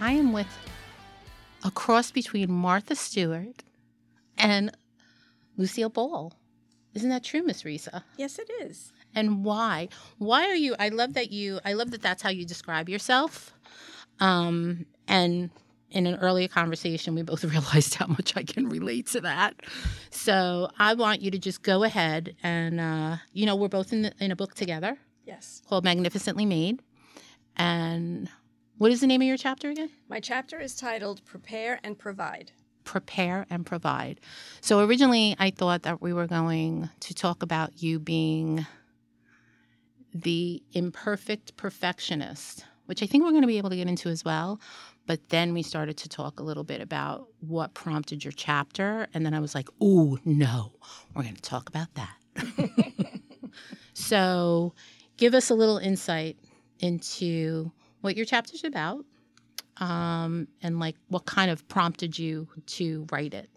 I am with a cross between Martha Stewart and Lucille Ball. Isn't that true, Miss Risa? Yes, it is. And why? Why are you? I love that you. I love that that's how you describe yourself. Um, and in an earlier conversation, we both realized how much I can relate to that. So I want you to just go ahead and, uh, you know, we're both in, the, in a book together Yes. called Magnificently Made. And what is the name of your chapter again? My chapter is titled Prepare and Provide. Prepare and Provide. So originally, I thought that we were going to talk about you being the imperfect perfectionist, which I think we're going to be able to get into as well. But then we started to talk a little bit about what prompted your chapter. And then I was like, oh, no, we're going to talk about that. so give us a little insight into what your chapter's about um, and like what kind of prompted you to write it.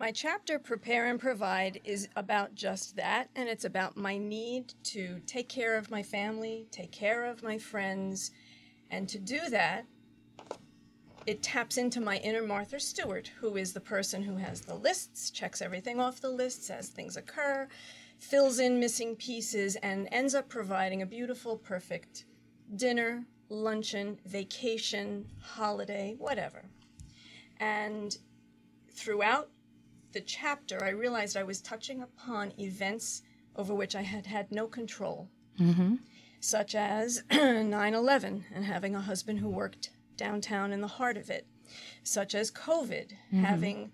My chapter, Prepare and Provide, is about just that, and it's about my need to take care of my family, take care of my friends, and to do that, it taps into my inner Martha Stewart, who is the person who has the lists, checks everything off the lists as things occur, fills in missing pieces, and ends up providing a beautiful, perfect dinner, luncheon, vacation, holiday, whatever. And throughout the chapter, I realized I was touching upon events over which I had had no control, Mm-hmm. such as 9 11 and having a husband who worked downtown in the heart of it, such as COVID, having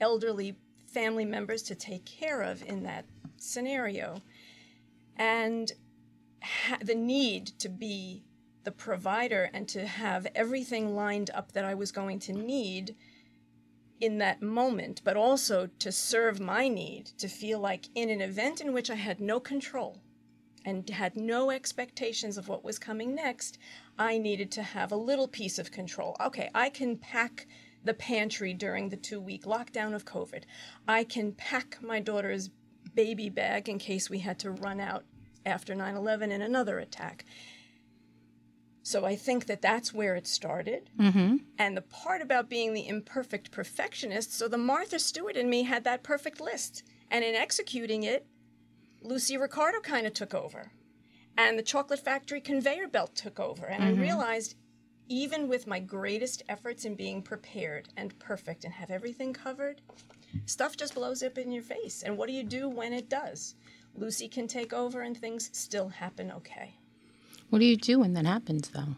elderly family members to take care of in that scenario, and ha- the need to be the provider and to have everything lined up that I was going to need in that moment, but also to serve my need to feel like in an event in which I had no control and had no expectations of what was coming next, I needed to have a little piece of control. Okay, I can pack the pantry during the two week lockdown of COVID. I can pack my daughter's baby bag in case we had to run out after 9 11 in another attack. So I think that that's where it started. Mm-hmm. And the part about being the imperfect perfectionist, so the Martha Stewart in me had that perfect list. And in executing it, Lucy Ricardo kind of took over. And the Chocolate Factory conveyor belt took over. And I realized even with my greatest efforts in being prepared and perfect and have everything covered, stuff just blows up in your face. And what do you do when it does? Lucy can take over and things still happen okay. What do you do when that happens, though?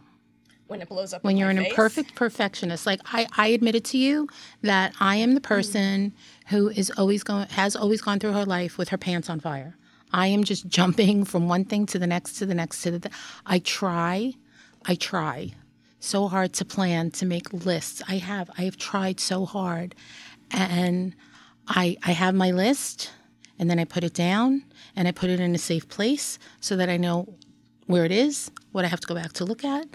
When it blows up When you're an face, imperfect perfectionist, like I, I admitted to you that I am the mm-hmm. person who is always going, has always gone through her life with her pants on fire. I am just jumping from one thing to the next to the next to the. I try, I try so hard to plan to make lists. I have, I have tried so hard, and I, I have my list, and then I put it down, and I put it in a safe place so that I know where it is, what I have to go back to look at,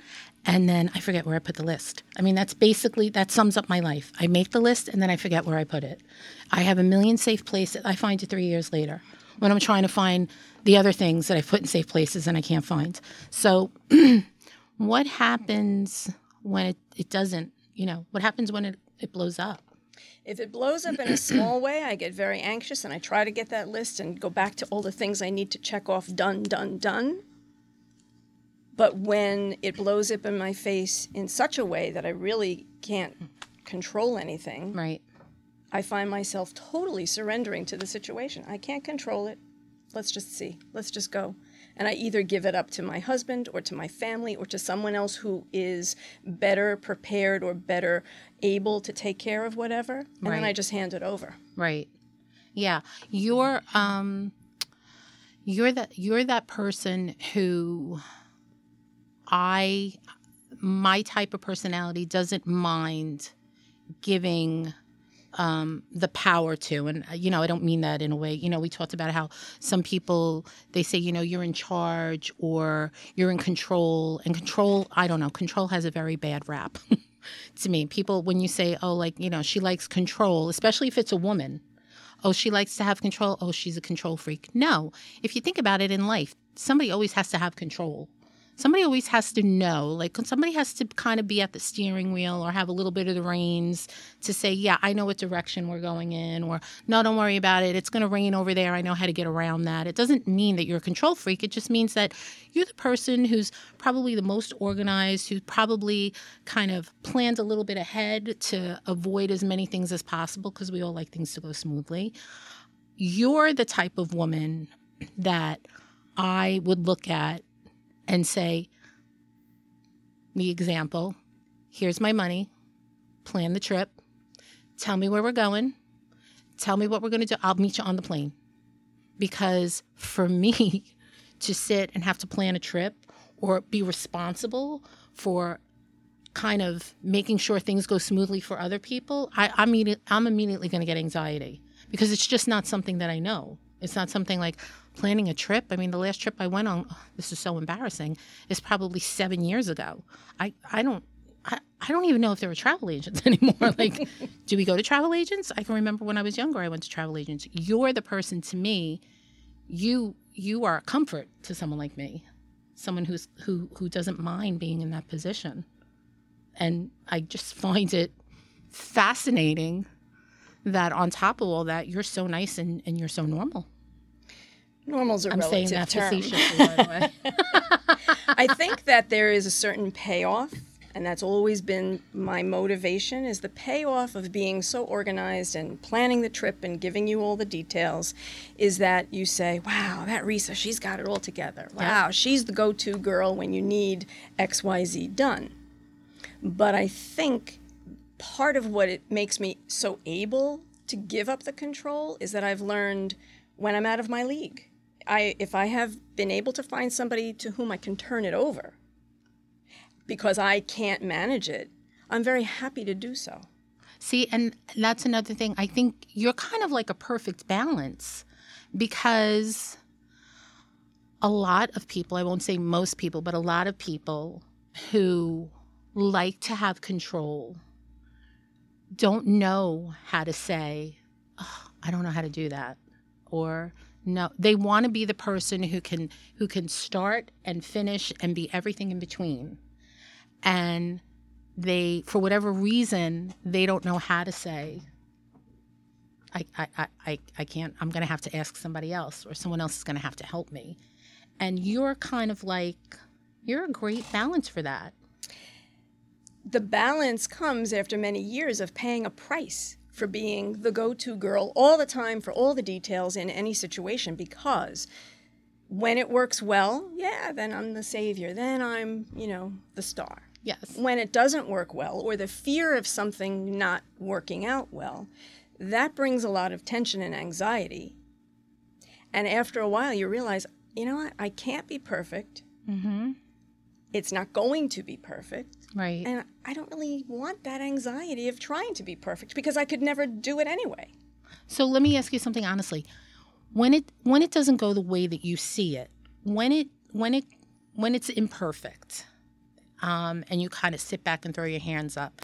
and then I forget where I put the list. I mean, that's basically that sums up my life. I make the list and then I forget where I put it. I have a million safe places. I find it three years later when I'm trying to find the other things that I put in safe places and I can't find. So, what happens when it, it doesn't? You know, what happens when it, it blows up? If it blows up in a small way, I get very anxious and I try to get that list and go back to all the things I need to check off done, done, done. But when it blows up in my face in such a way that I really can't control anything, Right. I find myself totally surrendering to the situation. I can't control it. Let's just see. Let's just go. And I either give it up to my husband or to my family or to someone else who is better prepared or better able to take care of whatever. And then I just hand it over. Right. Yeah. You're um you're that you're that person who I my type of personality doesn't mind giving um, the power to. And, uh, you know, I don't mean that in a way. You know, we talked about how some people, they say, you know, you're in charge or you're in control. And control, I don't know, control has a very bad rap to me. People, when you say, oh, like, you know, she likes control, especially if it's a woman. Oh, she likes to have control. Oh, she's a control freak. No. If you think about it in life, somebody always has to have control. Somebody always has to know like somebody has to kind of be at the steering wheel or have a little bit of the reins to say yeah i know what direction we're going in or no don't worry about it. It's going to rain over there. I know how to get around that. It doesn't mean that you're a control freak. It just means that you're the person who's probably the most organized who probably kind of planned a little bit ahead to avoid as many things as possible because we all like things to go smoothly. You're the type of woman that I would look at and say, the example, here's my money, plan the trip, tell me where we're going, tell me what we're going to do. I'll meet you on the plane. Because for me to sit and have to plan a trip or be responsible for kind of making sure things go smoothly for other people, I, I'm, I'm immediately going to get anxiety because it's just not something that I know. It's not something like planning a trip. I mean, the last trip I went on, oh, this is so embarrassing, is probably seven years ago. I, I don't. I, I don't even know if there were travel agents anymore. Like, do we go to travel agents? I can remember when I was younger, I went to travel agents. You're the person to me. You you are a comfort to someone like me, someone who's who who doesn't mind being in that position, and I just find it fascinating that on top of all that, you're so nice and, and you're so normal. Normal's a I'm relative saying that term. facetiously, by the way. I think that there is a certain payoff, and that's always been my motivation is the payoff of being so organized and planning the trip and giving you all the details is that you say, wow, that Risa, she's got it all together. Wow, she's the go-to girl when you need XYZ done. But I think part of what it makes me so able to give up the control is that I've learned when I'm out of my league. I if I have been able to find somebody to whom I can turn it over because I can't manage it, I'm very happy to do so. See, and that's another thing. I think you're kind of like a perfect balance because a lot of people, I won't say most people, but a lot of people who like to have control don't know how to say, oh, I don't know how to do that. Or no, they want to be the person who can who can start and finish and be everything in between. And they for whatever reason, they don't know how to say I I, I, I, can't I'm gonna have to ask somebody else or someone else is gonna have to help me. And you're kind of like you're a great balance for that the balance comes after many years of paying a price for being the go to girl all the time for all the details in any situation because when it works well, yeah, then I'm the savior. Then I'm, you know, the star. Yes. When it doesn't work well or the fear of something not working out well, that brings a lot of tension and anxiety. And after a while, you realize, you know what? I can't be perfect. Mm-hmm. It's not going to be perfect. Right. And I don't really want that anxiety of trying to be perfect because I could never do it anyway. So let me ask you something honestly. When it when it doesn't go the way that you see it, when it when it when it's imperfect, um, and you kind of sit back and throw your hands up,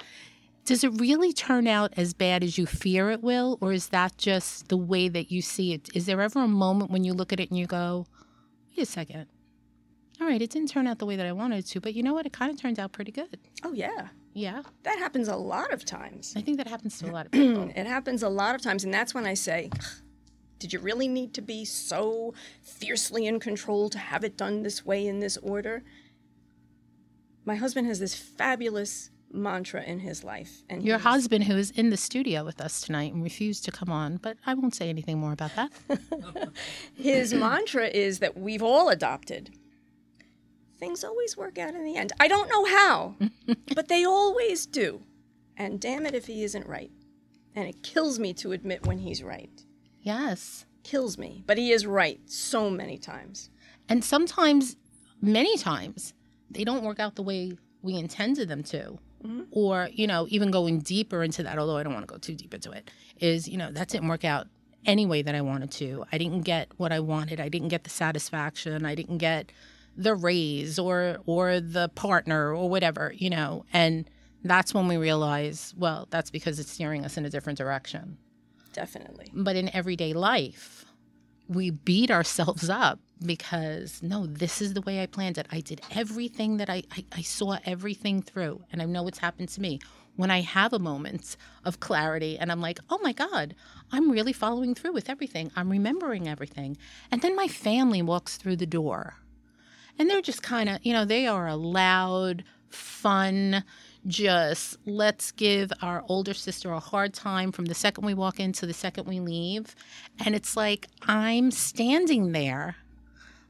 does it really turn out as bad as you fear it will, or is that just the way that you see it? Is there ever a moment when you look at it and you go, "Wait a second, all right, it didn't turn out the way that I wanted it to, but you know what? It kind of turned out pretty good." Oh, yeah. Yeah, That happens a lot of times. I think that happens to a lot of people. It happens a lot of times. And that's when I say, did you really need to be so fiercely in control to have it done this way in this order? My husband has this fabulous mantra in his life. And Your husband, who is in the studio with us tonight and refused to come on, but I won't say anything more about that. his mantra is that we've all adopted. Things always work out in the end. I don't know how, but they always do. And damn it if he isn't right. And it kills me to admit when he's right. yes. Kills me. But he is right so many times. And sometimes, many times, they don't work out the way we intended them to. Mm-hmm. Or, you know, even going deeper into that, although I don't want to go too deep into it, is, you know, that didn't work out any way that I wanted to. I didn't get what I wanted. I didn't get the satisfaction. I didn't get the raise or or the partner or whatever, you know. And that's when we realize, well, that's because it's steering us in a different direction. Definitely. But in everyday life, we beat ourselves up because no, this is the way I planned it. I did everything that I, I, I saw everything through. And I know it's happened to me. When I have a moment of clarity and I'm like, oh my God, I'm really following through with everything. I'm remembering everything. And then my family walks through the door. And they're just kind of, you know, they are a loud, fun, just let's give our older sister a hard time from the second we walk in to the second we leave. And it's like, I'm standing there,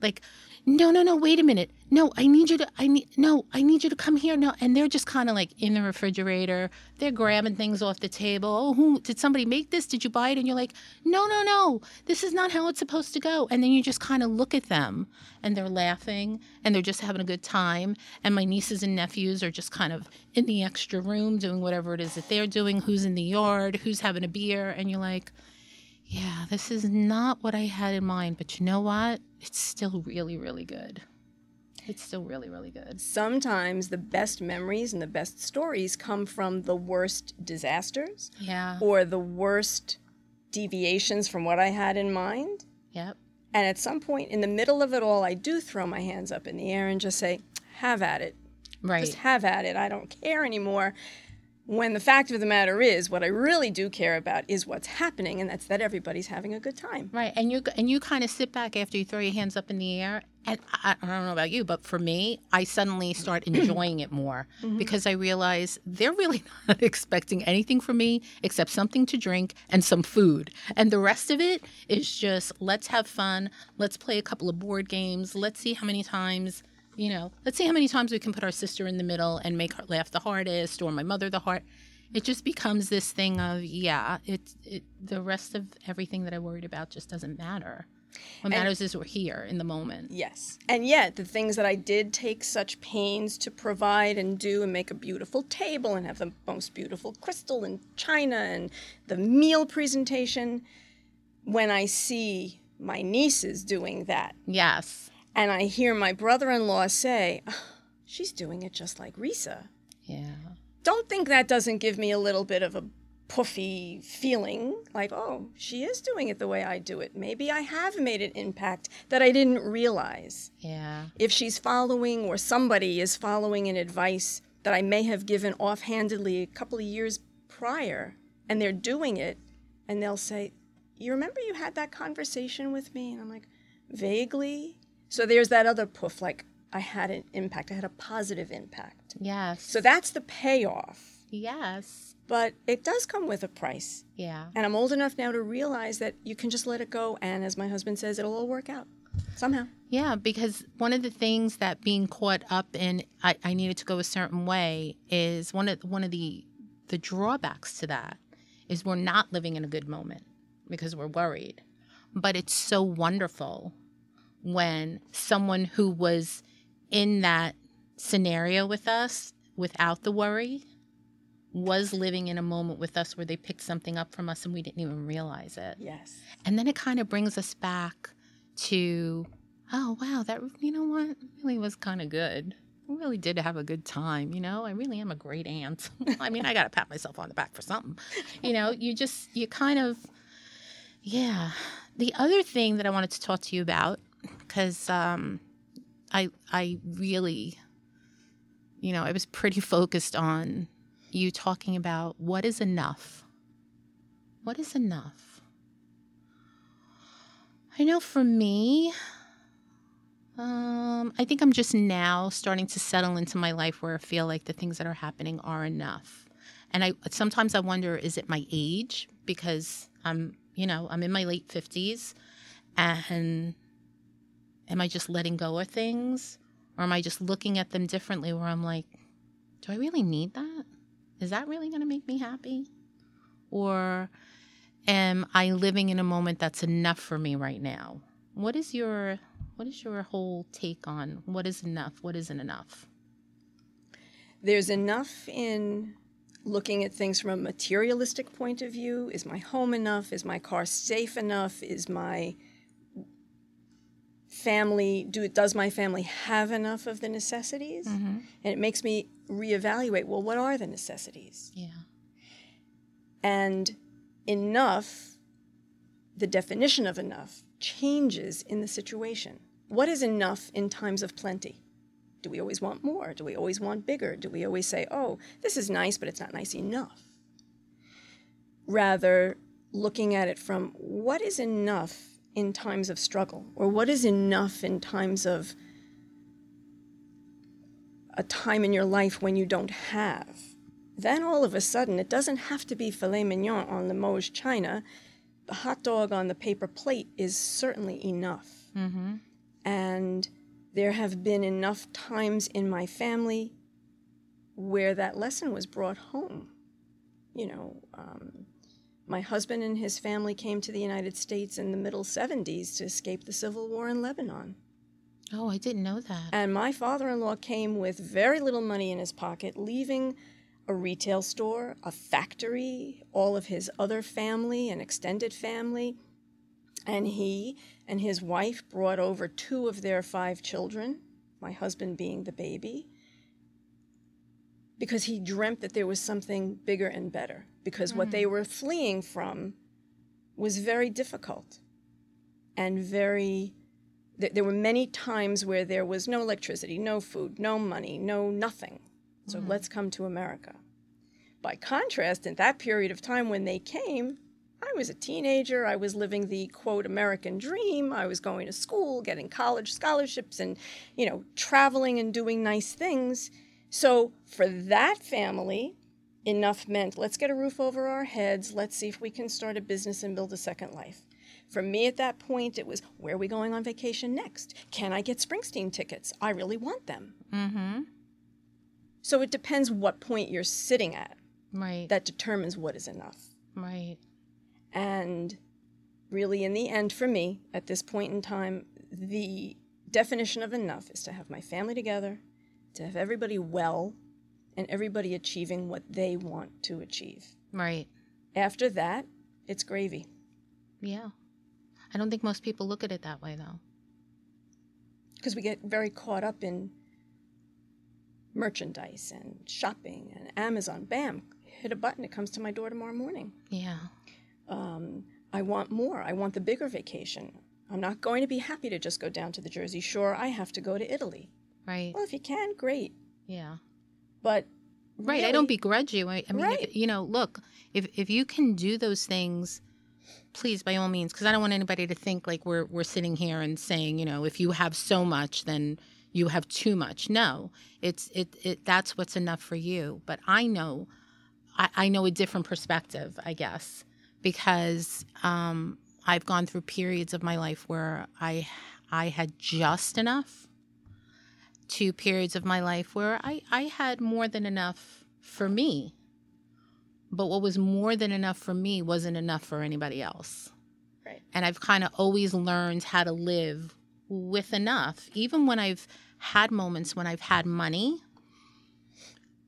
like, no, no, no, wait a minute. No, I need you to, I need, no, I need you to come here. No. And they're just kind of like in the refrigerator. They're grabbing things off the table. Oh, who, did somebody make this? Did you buy it? And you're like, no, no, no, this is not how it's supposed to go. And then you just kind of look at them and they're laughing and they're just having a good time. And my nieces and nephews are just kind of in the extra room doing whatever it is that they're doing. Who's in the yard? Who's having a beer? And you're like, yeah, this is not what I had in mind, but you know what? It's still really, really good. It's still really, really good. Sometimes the best memories and the best stories come from the worst disasters Yeah. or the worst deviations from what I had in mind. Yep. And at some point in the middle of it all, I do throw my hands up in the air and just say, have at it. Right. Just have at it. I don't care anymore. When the fact of the matter is, what I really do care about is what's happening, and that's that everybody's having a good time. Right, and you and you kind of sit back after you throw your hands up in the air, and I, I don't know about you, but for me, I suddenly start enjoying it more mm-hmm. because I realize they're really not expecting anything from me except something to drink and some food, and the rest of it is just let's have fun, let's play a couple of board games, let's see how many times. You know, let's see how many times we can put our sister in the middle and make her laugh the hardest, or my mother the heart. It just becomes this thing of yeah, it's it, the rest of everything that I worried about just doesn't matter. What matters is we're here in the moment. Yes. And yet, the things that I did take such pains to provide and do and make a beautiful table and have the most beautiful crystal and china and the meal presentation, when I see my nieces doing that Yes. And I hear my brother in law say, "Ah, she's doing it just like Risa. Yeah. Don't think that doesn't give me a little bit of a puffy feeling like, oh, she is doing it the way I do it. Maybe I have made an impact that I didn't realize Yeah. if she's following or somebody is following an advice that I may have given offhandedly a couple of years prior and they're doing it and they'll say, You remember you had that conversation with me? And I'm like, Vaguely. So there's that other poof, like I had an impact, I had a positive impact. Yes. So that's the payoff. yes. But it does come with a price. Yeah. And I'm old enough now to realize that you can just let it go. And as my husband says, it'll all work out somehow. Yeah, because one of the things that being caught up in I, I needed to go a certain way is one of one of the the drawbacks to that is we're not living in a good moment because we're worried. But it's so wonderful when someone who was in that scenario with us without the worry was living in a moment with us where they picked something up from us and we didn't even realize it. Yes. And then it kind of brings us back to, oh, wow, that, you know what, really was kind of good. I really did have a good time. You know, I really am a great aunt. I mean, I got to pat myself on the back for something. You know, you just, you kind of, yeah. The other thing that I wanted to talk to you about, because um, I, I really, you know, I was pretty focused on you talking about what is enough. What is enough? I know for me, um, I think I'm just now starting to settle into my life where I feel like the things that are happening are enough. And I sometimes I wonder, is it my age? Because I'm, you know, I'm in my late fifties, and am I just letting go of things, or am I just looking at them differently? Where I'm like, do I really need that? Is that really going to make me happy? Or am I living in a moment that's enough for me right now? What is your what is your whole take on what is enough? What isn't enough? There's enough in looking at things from a materialistic point of view. Is my home enough? Is my car safe enough? Is my family do does my family have enough of the necessities? Mm-hmm. And it makes me reevaluate, well, what are the necessities? Yeah. And enough, the definition of enough changes in the situation. what is enough in times of plenty? Do we always want more? Do we always want bigger? Do we always say, oh, this is nice, but it's not nice enough? Rather, looking at it from what is enough in times of struggle, or what is enough in times of a time in your life when you don't have. Then all of a sudden, it doesn't have to be filet mignon on Limoges china. The hot dog on the paper plate is certainly enough. Mm-hmm. And there have been enough times in my family where that lesson was brought home. You know, um, my husband and his family came to the United States in the middle 70s to escape the civil war in Lebanon. Oh, I didn't know that. And my father in law came with very little money in his pocket, leaving a retail store, a factory, all of his other family and extended family. And he and his wife brought over two of their five children, my husband being the baby, because he dreamt that there was something bigger and better, because mm-hmm. what they were fleeing from was very difficult and very there were many times where there was no electricity, no food, no money, no nothing. So mm-hmm. let's come to America. By contrast, in that period of time when they came, I was a teenager. I was living the quote American dream. I was going to school, getting college scholarships, and, you know, traveling and doing nice things. So for that family, enough meant let's get a roof over our heads. Let's see if we can start a business and build a second life. For me at that point, it was where are we going on vacation next? Can I get Springsteen tickets? I really want them. Mm-hmm. So it depends what point you're sitting at. Right. That determines what is enough. Right. And really, in the end, for me, at this point in time, the definition of enough is to have my family together, to have everybody well, and everybody achieving what they want to achieve. Right. After that, it's gravy. Yeah. I don't think most people look at it that way, though. Because we get very caught up in merchandise and shopping and Amazon. Bam, hit a button, it comes to my door tomorrow morning. Yeah. Um, I want more. I want the bigger vacation. I'm not going to be happy to just go down to the Jersey Shore. I have to go to Italy. Right. Well, if you can, great. Yeah. But right, really, I don't begrudge you. I, I mean, right. if, you know, look, if if you can do those things please by all means because i don't want anybody to think like we're we're sitting here and saying you know if you have so much then you have too much no it's it, it that's what's enough for you but i know i, I know a different perspective i guess because um, i've gone through periods of my life where i i had just enough to periods of my life where i i had more than enough for me but what was more than enough for me wasn't enough for anybody else. Right. And I've kind of always learned how to live with enough, even when I've had moments when I've had money.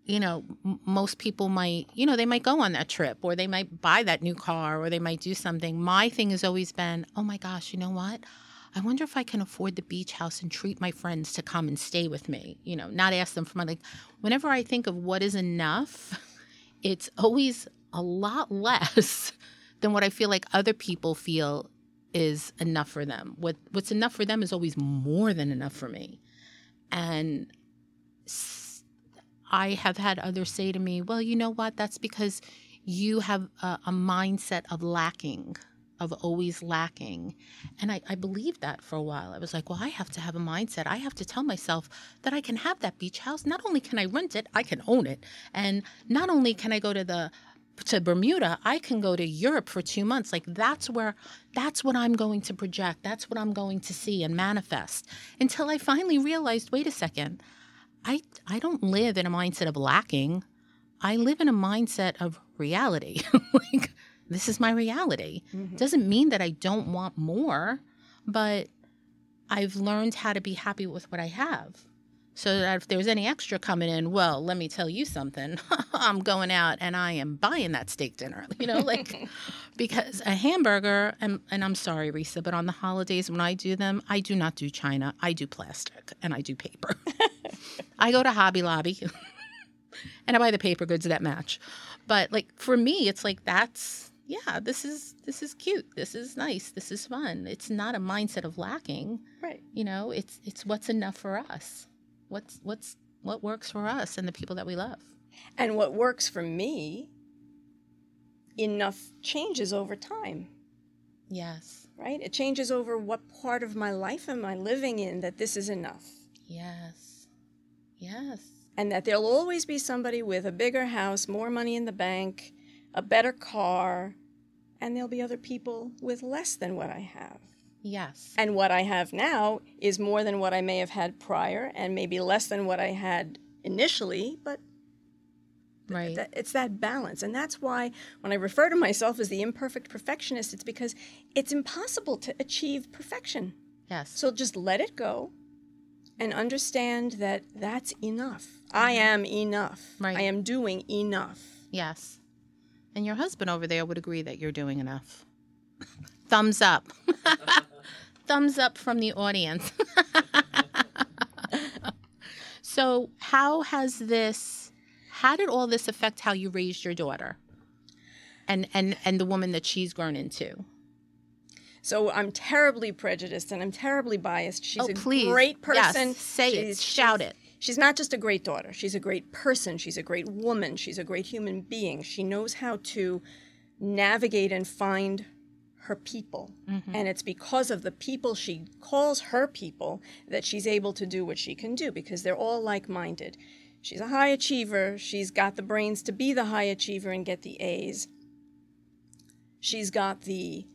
You know, m- most people might, you know, they might go on that trip or they might buy that new car or they might do something. My thing has always been, oh my gosh, you know what? I wonder if I can afford the beach house and treat my friends to come and stay with me. You know, not ask them for money. Like, Whenever I think of what is enough, it's always a lot less than what I feel like other people feel is enough for them. What what's enough for them is always more than enough for me. And I have had others say to me, "Well, you know what? That's because you have a, a mindset of lacking." Of always lacking. And I, I believed that for a while. I was like, well, I have to have a mindset. I have to tell myself that I can have that beach house. Not only can I rent it, I can own it. And not only can I go to the to Bermuda, I can go to Europe for 2 months. Like that's where that's what I'm going to project. That's what I'm going to see and manifest. Until I finally realized, wait a second. I I don't live in a mindset of lacking. I live in a mindset of reality. like this is my reality. Mm-hmm. Doesn't mean that I don't want more, but I've learned how to be happy with what I have. So that if there's any extra coming in, well, let me tell you something. I'm going out and I am buying that steak dinner. You know, like because a hamburger and, and I'm sorry, Risa, but on the holidays when I do them, I do not do china. I do plastic and I do paper. I go to Hobby Lobby and I buy the paper goods that match. But like for me, it's like that's yeah, this is this is cute. This is nice. This is fun. It's not a mindset of lacking. Right. You know, it's it's what's enough for us. What's what's what works for us and the people that we love. And what works for me, enough changes over time, Yes. right? It changes over what part of my life am I living in that this is enough. Yes. Yes. And that there'll always be somebody with a bigger house, more money in the bank, a better car, and there'll be other people with less than what I have. Yes. And what I have now is more than what I may have had prior, and maybe less than what I had initially, but Right. That, it's that balance. And that's why when I refer to myself as the imperfect perfectionist, it's because it's impossible to achieve perfection. yes. So just let it go and understand that that's enough. I mm-hmm. am enough. Right. I am doing enough. Yes. And your husband over there would agree that you're doing enough. Thumbs up. Thumbs up from the audience. so, how has this how did all this affect how you raised your daughter? And and and the woman that she's grown into? So I'm terribly prejudiced and I'm terribly biased. She's oh, a please. great Yes, person. say it. Shout it. She's not just a great daughter. She's a great person. She's a great woman. She's a great human being. She knows how to navigate and find her people. Mm-hmm. And it's because of the people she calls her people that she's able to do what she can do because they're all like minded. She's a high achiever. She's got the brains to be the high achiever and get the A's. She's got the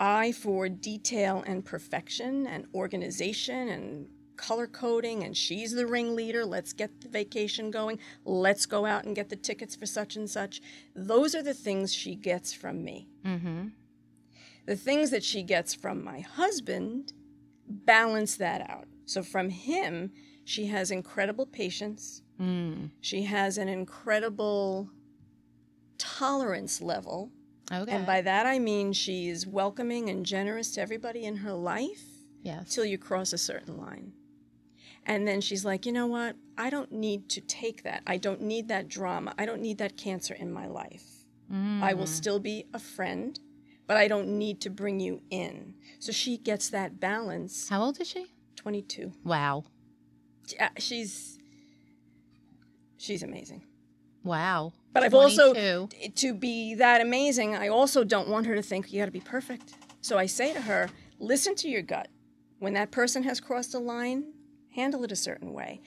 eye for detail and perfection and organization and color coding and she's the ringleader let's get the vacation going let's go out and get the tickets for such and such those are the things she gets from me Mm-hmm. the things that she gets from my husband balance that out so from him she has incredible patience Mm. she has an incredible tolerance level Okay. and by that I mean she's welcoming and generous to everybody in her life yes. till you cross a certain line. And then she's like, you know what? I don't need to take that. I don't need that drama. I don't need that cancer in my life. I will mm. still be a friend, but I don't need to bring you in. So she gets that balance. How old is she? 22. Wow. She's she's amazing. Wow. But I've also to be that amazing, I also don't want her to think you got to be perfect. So I say to her, listen to your gut. When that person has crossed a line, handle it a certain way.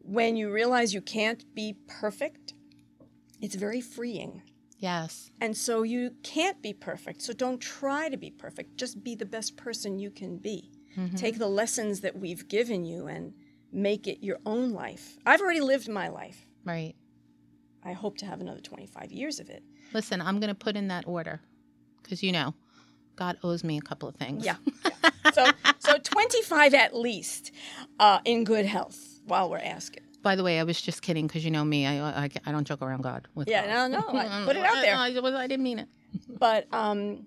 When you realize you can't be perfect, it's very freeing. Yes. And so you can't be perfect. So don't try to be perfect. Just be the best person you can be. Mm-hmm. Take the lessons that we've given you and make it your own life. I've already lived my life. Right. I hope to have another 25 years of it. Listen, I'm going to put in that order because you know, God owes me a couple of things. Yeah. so so 25 at least uh, in good health while we're asking. By the way, I was just kidding because you know me. I, I I don't joke around God with. Yeah, God. no, no, I put it out there. I, I, I didn't mean it. But um,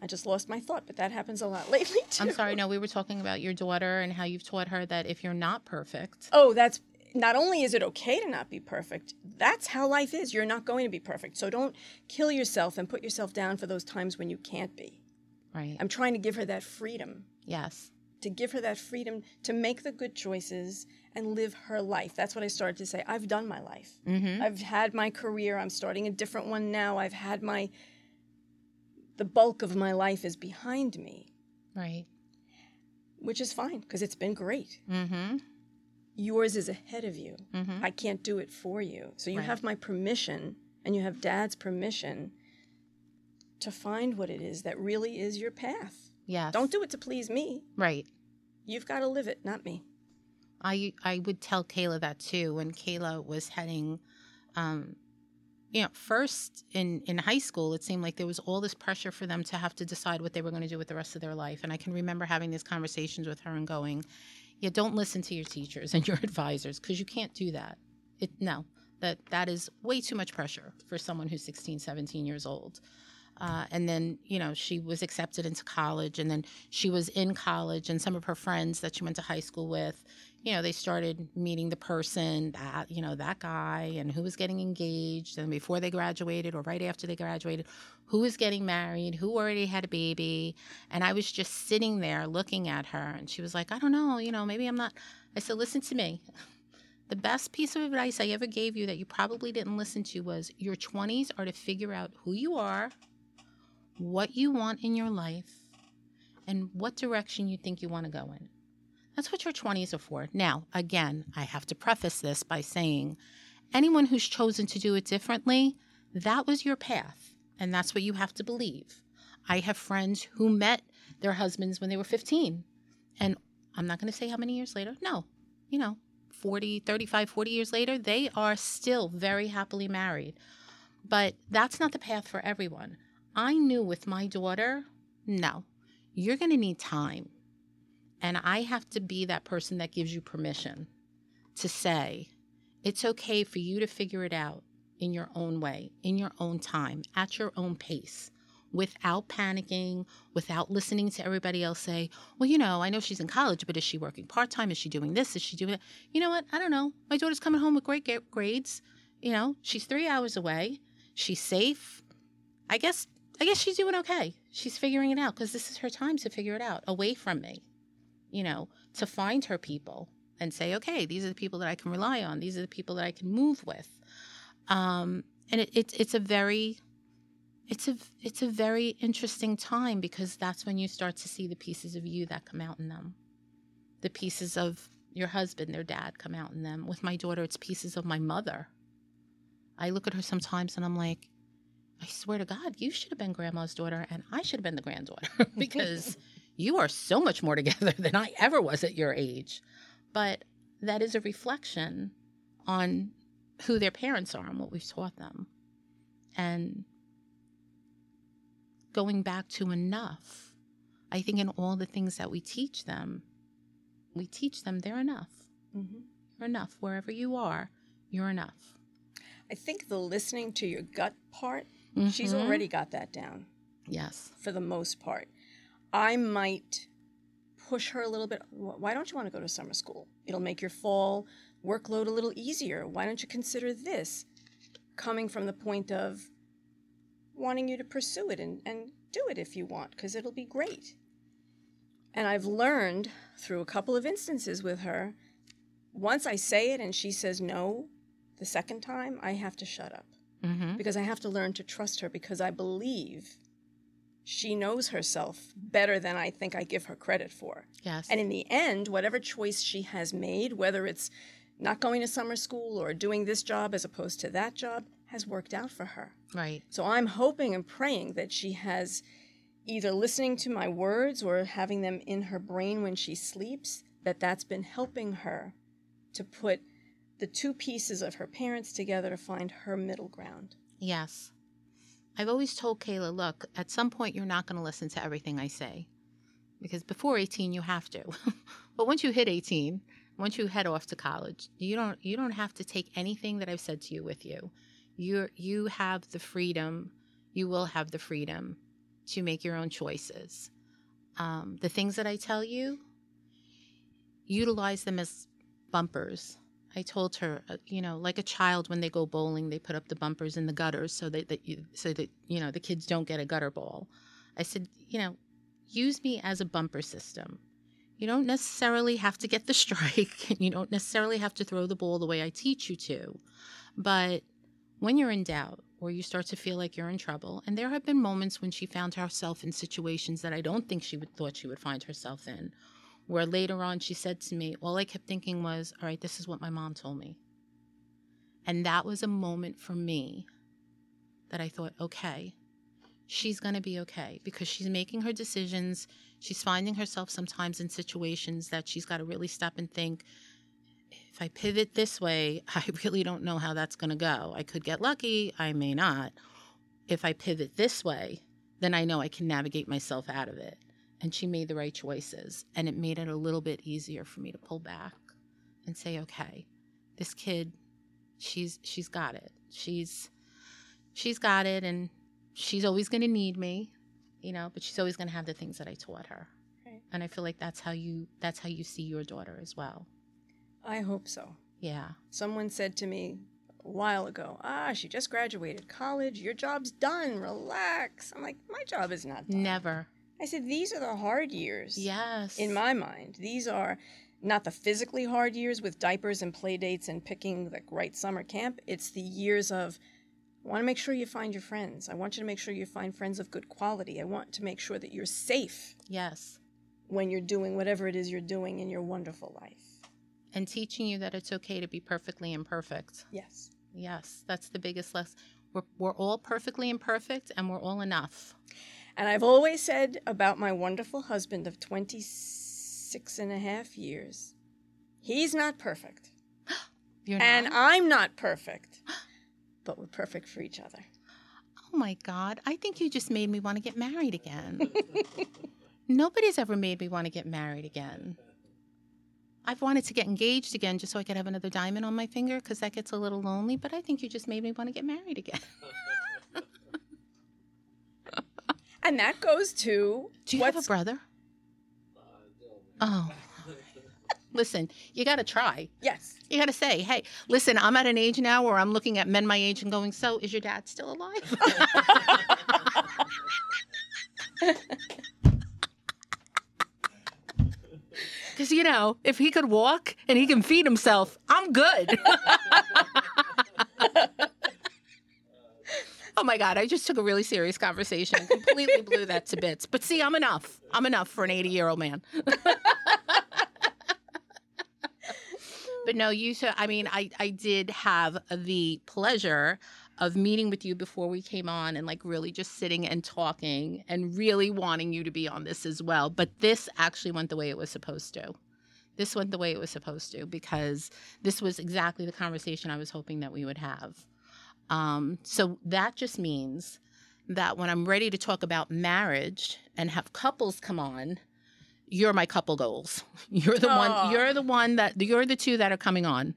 I just lost my thought, but that happens a lot lately too. I'm sorry. No, we were talking about your daughter and how you've taught her that if you're not perfect, Oh, that's not only is it okay to not be perfect, that's how life is. You're not going to be perfect. So don't kill yourself and put yourself down for those times when you can't be. right? I'm trying to give her that freedom, yes. to give her that freedom to make the good choices and live her life. That's what I started to say. I've done my life. Mm-hmm. I've had my career. I'm starting a different one now. I've had my the bulk of my life is behind me, Right. which is fine because it's been great. Mm-hmm. Yours is ahead of you. Mm-hmm. I can't do it for you. So you Right. have my permission and you have dad's permission to find what it is that really is your path. Yes. Don't do it to please me. Right. You've got to live it, not me. I I would tell Kayla that too when Kayla was heading, um, you know, first in in high school. It seemed like there was all this pressure for them to have to decide what they were going to do with the rest of their life. And I can remember having these conversations with her and going, "Yeah, don't listen to your teachers and your advisors because you can't do that. It no, that that is way too much pressure for someone who's 16, 17 years old." Uh, and then, you know, she was accepted into college, and then she was in college, and some of her friends that she went to high school with, you know, they started meeting the person that, you know, that guy and who was getting engaged and before they graduated or right after they graduated, who was getting married, who already had a baby. And I was just sitting there looking at her and she was like, I don't know, you know, maybe I'm not. I said, listen to me. The best piece of advice I ever gave you that you probably didn't listen to was your 20s are to figure out who you are, what you want in your life, and what direction you think you want to go in. That's what your 20s are for. Now, again, I have to preface this by saying anyone who's chosen to do it differently, that was your path, and that's what you have to believe. I have friends who met their husbands when they were 15, and I'm not going to say how many years later. No, you know, 40, 35, 40 years later, they are still very happily married. But that's not the path for everyone. I knew with my daughter, no, you're going to need time and I have to be that person that gives you permission to say, it's okay for you to figure it out in your own way, in your own time, at your own pace, without panicking, without listening to everybody else say, well, you know, I know she's in college, but is she working part time? Is she doing this? Is she doing that? You know what? I don't know. My daughter's coming home with great grades. You know, she's three hours away. She's safe. I guess, I guess she's doing okay. She's figuring it out because this is her time to figure it out away from me you know, to find her people and say, okay, these are the people that I can rely on. These are the people that I can move with. Um, and it, it, it's a very, it's a, it's a very interesting time because that's when you start to see the pieces of you that come out in them. The pieces of your husband, their dad come out in them. With my daughter, it's pieces of my mother. I look at her sometimes and I'm like, I swear to God, you should have been grandma's daughter and I should have been the granddaughter because you are so much more together than I ever was at your age. But that is a reflection on who their parents are and what we've taught them. And going back to enough, I think in all the things that we teach them, we teach them they're enough. Mm-hmm. You're enough. Wherever you are, you're enough. I think the listening to your gut part, mm-hmm. she's already got that down. Yes. For the most part. I might push her a little bit. Why don't you want to go to summer school? It'll make your fall workload a little easier. Why don't you consider this? Coming from the point of wanting you to pursue it and, and do it if you want, because it'll be great. And I've learned through a couple of instances with her, once I say it and she says no the second time, I have to shut up. Mm-hmm. Because I have to learn to trust her because I believe she knows herself better than I think I give her credit for. Yes. And in the end, whatever choice she has made, whether it's not going to summer school or doing this job as opposed to that job, has worked out for her. Right. So I'm hoping and praying that she has either listening to my words or having them in her brain when she sleeps, that that's been helping her to put the two pieces of her parents together to find her middle ground. Yes. I've always told Kayla, look, at some point you're not going to listen to everything I say. Because before 18 you have to. but once you hit 18, once you head off to college, you don't you don't have to take anything that I've said to you with you. You you have the freedom, you will have the freedom to make your own choices. Um, the things that I tell you, utilize them as bumpers I told her, uh, you know, like a child when they go bowling, they put up the bumpers in the gutters so that, that you, so that you know the kids don't get a gutter ball. I said, you know, use me as a bumper system. You don't necessarily have to get the strike, and you don't necessarily have to throw the ball the way I teach you to, but when you're in doubt or you start to feel like you're in trouble, and there have been moments when she found herself in situations that I don't think she would thought she would find herself in, where later on she said to me, all I kept thinking was, all right, this is what my mom told me. And that was a moment for me that I thought, okay, she's going to be okay because she's making her decisions. She's finding herself sometimes in situations that she's got to really stop and think, if I pivot this way, I really don't know how that's going to go. I could get lucky, I may not. If I pivot this way, then I know I can navigate myself out of it and she made the right choices and it made it a little bit easier for me to pull back and say okay this kid she's she's got it she's she's got it and she's always going to need me you know but she's always going to have the things that i taught her right. and i feel like that's how you that's how you see your daughter as well I hope so. Yeah. Someone said to me a while ago, ah, she just graduated college. Your job's done. Relax. I'm like, my job is not done. Never. I said, these are the hard years. Yes. In my mind, these are not the physically hard years with diapers and play dates and picking the right summer camp. It's the years of, I want to make sure you find your friends. I want you to make sure you find friends of good quality. I want to make sure that you're safe yes. when you're doing whatever it is you're doing in your wonderful life. And teaching you that it's okay to be perfectly imperfect. Yes. Yes, that's the biggest lesson. We're, we're all perfectly imperfect and we're all enough. And I've always said about my wonderful husband of 26 and a half years, he's not perfect. You're And not? I'm not perfect. But we're perfect for each other. Oh my God. I think you just made me want to get married again. Nobody's ever made me want to get married again. I've wanted to get engaged again just so I could have another diamond on my finger because that gets a little lonely, but I think you just made me want to get married again. And that goes to Do you have a brother? Uh, oh. Listen, you got to try. Yes. You got to say, hey, listen, I'm at an age now where I'm looking at men my age and going, so is your dad still alive? Because, you know, if he could walk and he can feed himself, I'm good. oh my God, I just took a really serious conversation and completely blew that to bits. But see, I'm enough. I'm enough for an 80 year old man. But no, you should. I mean, I I did have the pleasure of meeting with you before we came on and like really just sitting and talking and really wanting you to be on this as well. But this actually went the way it was supposed to. This went the way it was supposed to because this was exactly the conversation I was hoping that we would have. Um, so that just means that when I'm ready to talk about marriage and have couples come on, you're my couple goals. You're the one. You're the one that you're the two that are coming on.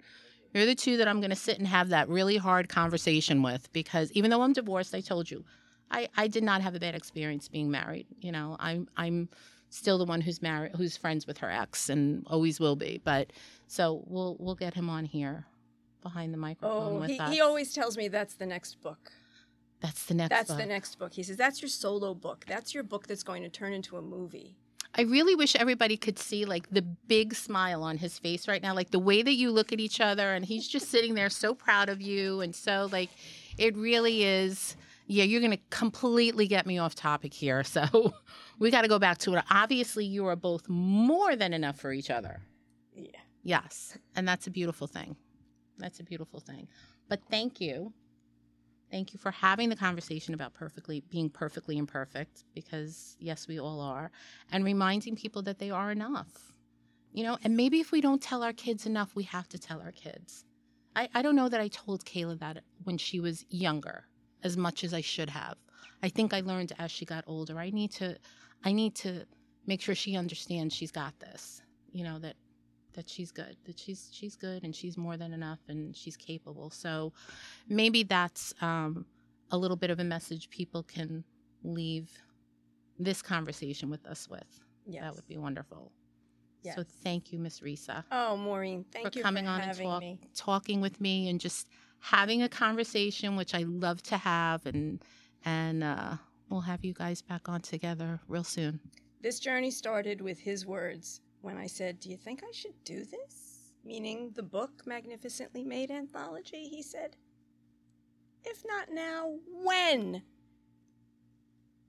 You're the two that I'm going to sit and have that really hard conversation with because even though I'm divorced, I told you, I I did not have a bad experience being married. You know, I'm I'm still the one who's married, who's friends with her ex, and always will be. But so we'll we'll get him on here behind the microphone Oh, with he, us. he always tells me that's the next book. That's the next. That's book. the next book. He says, that's your solo book. That's your book that's going to turn into a movie. I really wish everybody could see like the big smile on his face right now, like the way that you look at each other, and he's just sitting there so proud of you, and so like it really is. Yeah, you're gonna completely get me off topic here, so we got to go back to it. Obviously, you are both more than enough for each other. Yeah. Yes, and that's a beautiful thing. That's a beautiful thing. But thank you. Thank you for having the conversation about perfectly being perfectly imperfect because yes, we all are, and reminding people that they are enough. You know, and maybe if we don't tell our kids enough, we have to tell our kids. I, I don't know that I told Kayla that when she was younger as much as I should have. I think I learned as she got older. I need to I need to make sure she understands she's got this. You know, that that she's good, that she's she's good and she's more than enough and she's capable. So maybe that's um, a little bit of a message people can leave this conversation with us with. Yes. That would be wonderful. Yes. So thank you, Miss Risa, Oh, Maureen, thank you. for you coming for on and talk, me. talking with me and just having a conversation, which I love to have, and and uh, we'll have you guys back on together real soon. This journey started with his words when I said, Do you think I should do this? Meaning the book, Magnificently Made Anthology. He said, If not now, when?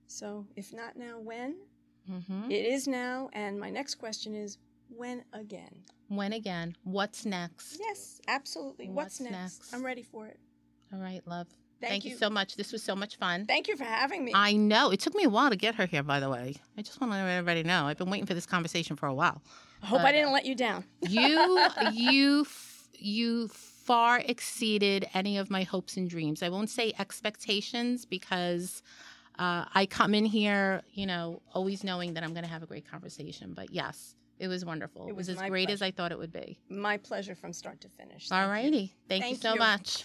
So, if not now, when? hmm It is now. And my next question is, when again? When again? What's next? Yes, absolutely. What's, What's next? next? I'm ready for it. All right, love. Thank you. you. so much. This was so much fun. Thank you for having me. I know. It took me a while to get her here, by the way. I just want to let everybody know. I've been waiting for this conversation for a while. I hope I didn't let you down. You, you, you far exceeded any of my hopes and dreams. I won't say expectations because uh, I come in here, you know, always knowing that I'm going to have a great conversation. But yes, it was wonderful. It It was, was as great as. I thought it would be. My pleasure from start to finish. All righty. Thank, you so you. much.